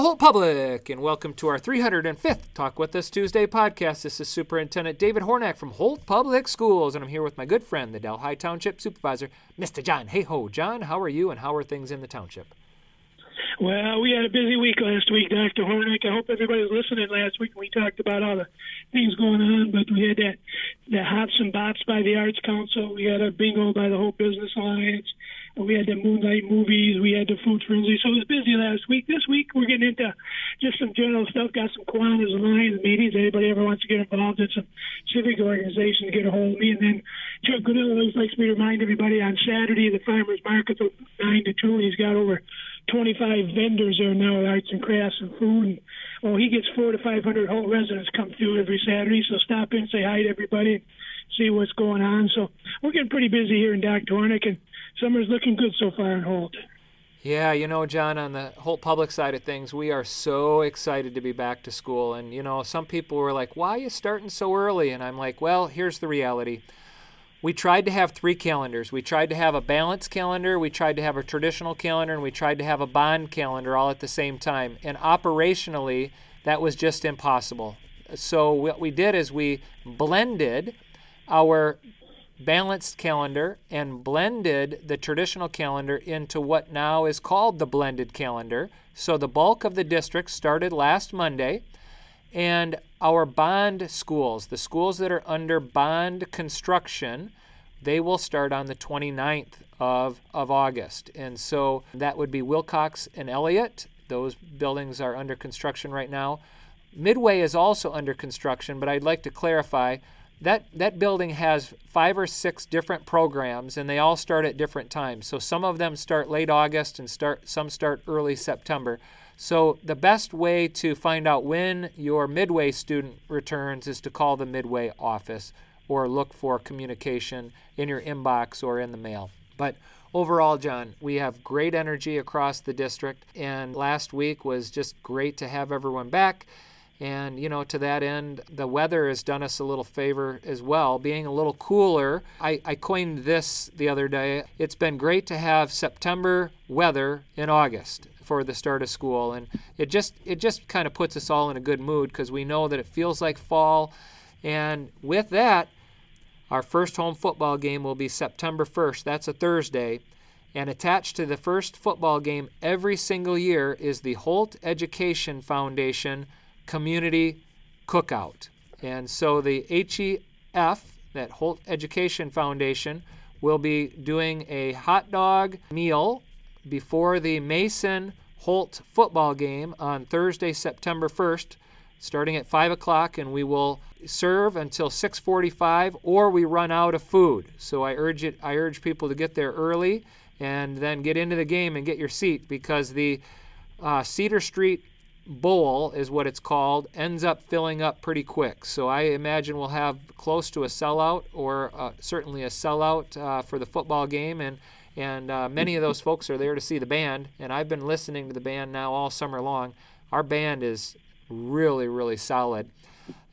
Holt Public, and welcome to our 305th Talk With Us Tuesday podcast. This is Superintendent David Hornak from Holt Public Schools, and I'm here with my good friend, the Delhi Township Supervisor, Mr. John. Hey ho, John, how are you, and how are things in the township? Well, we had a busy week last week, Dr. Hornak. I hope everybody was listening last week we talked about all the things going on. But we had that the Hops and Bops by the Arts Council. We had a bingo by the Holt Business Alliance. We had the Moonlight movies. We had the Food Frenzy. So it was busy last week. This week we're getting into just some general stuff. Got some Kiwanis Lions meetings. Anybody ever wants to get involved in some civic organization, get a hold of me. And then Chuck Goodell always likes me to remind everybody on Saturday the farmers market from nine to two. He's got over 25 vendors there now, arts and crafts and food. And, oh, he gets four to 500 Holt residents come through every Saturday. So stop in, say hi to everybody, see what's going on. So we're getting pretty busy here in Dr. Hornak, and summer's looking good so far in Holt. Yeah, you know, John, on the Holt Public side of things, we are so excited to be back to school. And, you know, some people were like, why are you starting so early? And I'm like, well, here's the reality we tried to have three calendars. We tried to have a balanced calendar, we tried to have a traditional calendar, and we tried to have a bond calendar all at the same time. And operationally, that was just impossible. So, what we did is we blended our balanced calendar and blended the traditional calendar into what now is called the blended calendar. So, the bulk of the district started last Monday. And our bond schools, the schools that are under bond construction, they will start on the 29th of, of August. And so that would be Wilcox and Elliott. Those buildings are under construction right now. Midway is also under construction, but I'd like to clarify that that building has five or six different programs and they all start at different times. So some of them start late August and start some start early September. So, the best way to find out when your Midway student returns is to call the Midway office or look for communication in your inbox or in the mail. But overall, John, we have great energy across the district, and last week was just great to have everyone back. And, you know, to that end, the weather has done us a little favor as well, being a little cooler. I, I coined this the other day. It's been great to have September weather in August for the start of school and it just it just kind of puts us all in a good mood because we know that it feels like fall and with that our first home football game will be September 1st that's a Thursday and attached to the first football game every single year is the Holt Education Foundation Community Cookout and so the HEF that Holt Education Foundation will be doing a hot dog meal before the Mason Holt football game on Thursday, September 1st, starting at 5 o'clock, and we will serve until 6:45, or we run out of food. So I urge it. I urge people to get there early and then get into the game and get your seat because the uh, Cedar Street Bowl is what it's called ends up filling up pretty quick. So I imagine we'll have close to a sellout or uh, certainly a sellout uh, for the football game and and uh, many of those folks are there to see the band. And I've been listening to the band now all summer long. Our band is really, really solid.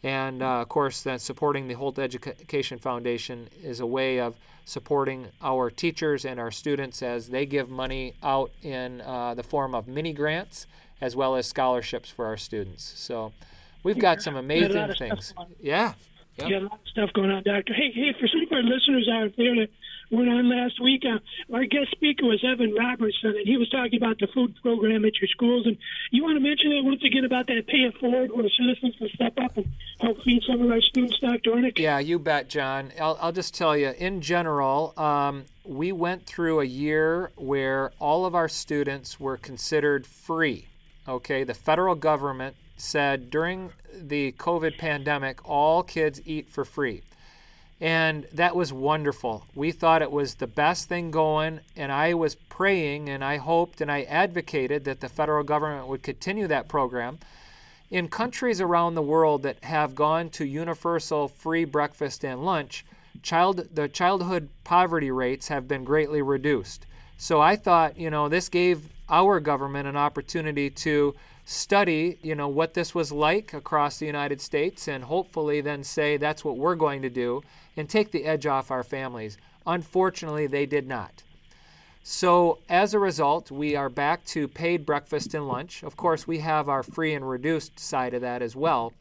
And uh, of course, then supporting the Holt Education Foundation is a way of supporting our teachers and our students as they give money out in uh, the form of mini grants as well as scholarships for our students. So we've got some amazing things. Yeah. Yep. You got a lot of stuff going on, Doctor. Hey, hey, for some of our listeners out there that went on last week, uh, our guest speaker was Evan Robertson, and he was talking about the food program at your schools. And you want to mention that once again about that pay it forward where citizens can step up and help feed some of our students, Dr. Hornak? Yeah, you bet, John. I'll, I'll just tell you, in general, um, we went through a year where all of our students were considered free. Okay, the federal government said during the COVID pandemic, all kids eat for free. And that was wonderful. We thought it was the best thing going, and I was praying and I hoped and I advocated that the federal government would continue that program. In countries around the world that have gone to universal free breakfast and lunch, child, the childhood poverty rates have been greatly reduced. So I thought, you know, this gave our government an opportunity to study, you know, what this was like across the United States and hopefully then say that's what we're going to do and take the edge off our families. Unfortunately, they did not. So, as a result, we are back to paid breakfast and lunch. Of course, we have our free and reduced side of that as well.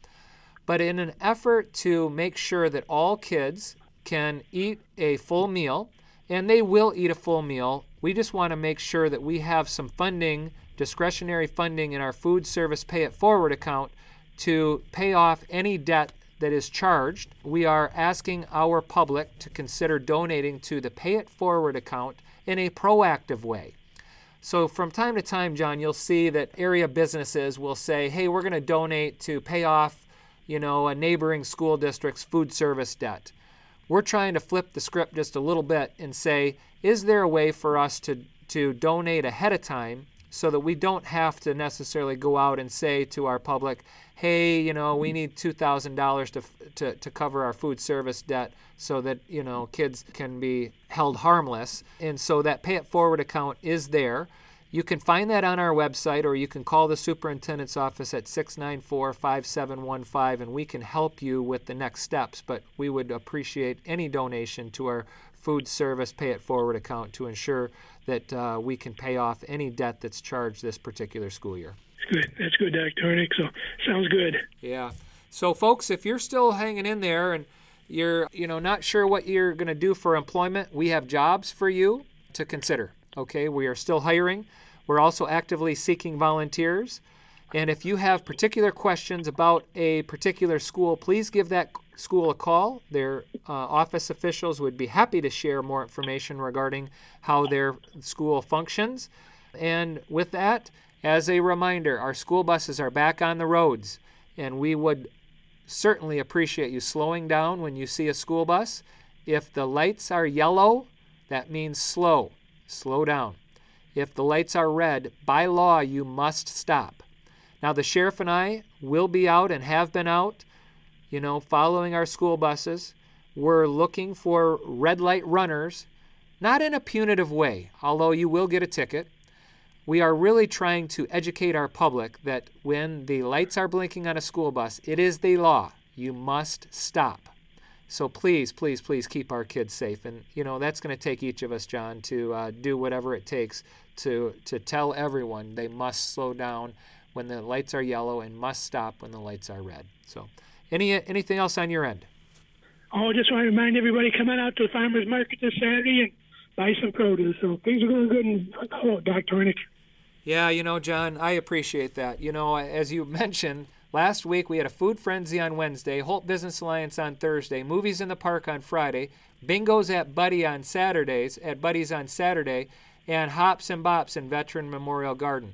But in an effort to make sure that all kids can eat a full meal, and they will eat a full meal, we just want to make sure that we have some funding, discretionary funding in our food service pay it forward account to pay off any debt that is charged. We are asking our public to consider donating to the pay it forward account in a proactive way. So, from time to time, John, you'll see that area businesses will say, hey, we're going to donate to pay off, you know, a neighboring school district's food service debt. We're trying to flip the script just a little bit and say, is there a way for us to, to donate ahead of time so that we don't have to necessarily go out and say to our public, hey, you know, we need $2,000 to, to, to cover our food service debt so that, you know, kids can be held harmless. And so that pay it forward account is there. You can find that on our website or you can call the superintendent's office at 694 5715 and we can help you with the next steps. But we would appreciate any donation to our food service pay it forward account to ensure that uh, we can pay off any debt that's charged this particular school year. That's good. That's good, Dr. Hornak. So sounds good. Yeah. So folks, if you're still hanging in there and you're, you know, not sure what you're going to do for employment, we have jobs for you to consider. Okay, we are still hiring. We're also actively seeking volunteers. And if you have particular questions about a particular school, please give that school a call. Their uh, office officials would be happy to share more information regarding how their school functions. And with that, as a reminder, our school buses are back on the roads, and we would certainly appreciate you slowing down when you see a school bus. If the lights are yellow, that means slow. Slow down. If the lights are red, by law, you must stop. Now, the sheriff and I will be out and have been out, you know, following our school buses. We're looking for red light runners, not in a punitive way, although you will get a ticket we are really trying to educate our public that when the lights are blinking on a school bus, it is the law. You must stop. So please, please, please keep our kids safe. And, you know, that's going to take each of us, John, to uh, do whatever it takes to, to tell everyone they must slow down when the lights are yellow and must stop when the lights are red. So, any anything else on your end? Oh, just want to remind everybody come on out to the farmers market this Saturday and buy some produce. So things are going good in oh, Dr. Hornak. Yeah, you know, John, I appreciate that. You know, as you mentioned, last week we had a food frenzy on Wednesday, Holt Business Alliance on Thursday, movies in the park on Friday, bingos at Buddy on Saturdays, at Buddy's on Saturday, and hops and bops in Veteran Memorial Garden.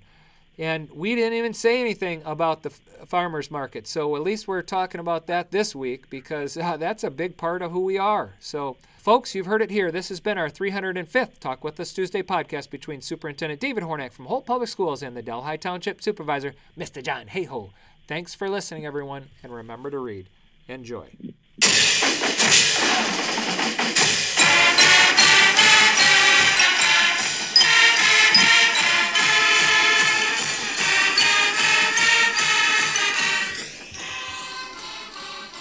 And we didn't even say anything about the farmers market. So at least we're talking about that this week because uh, that's a big part of who we are. So Folks, you've heard it here. This has been our 305th Talk With Us Tuesday podcast between Superintendent David Hornak from Holt Public Schools and the Delhi Township Supervisor, Mr. John Hayhoe. Thanks for listening, everyone, and remember to read. Enjoy.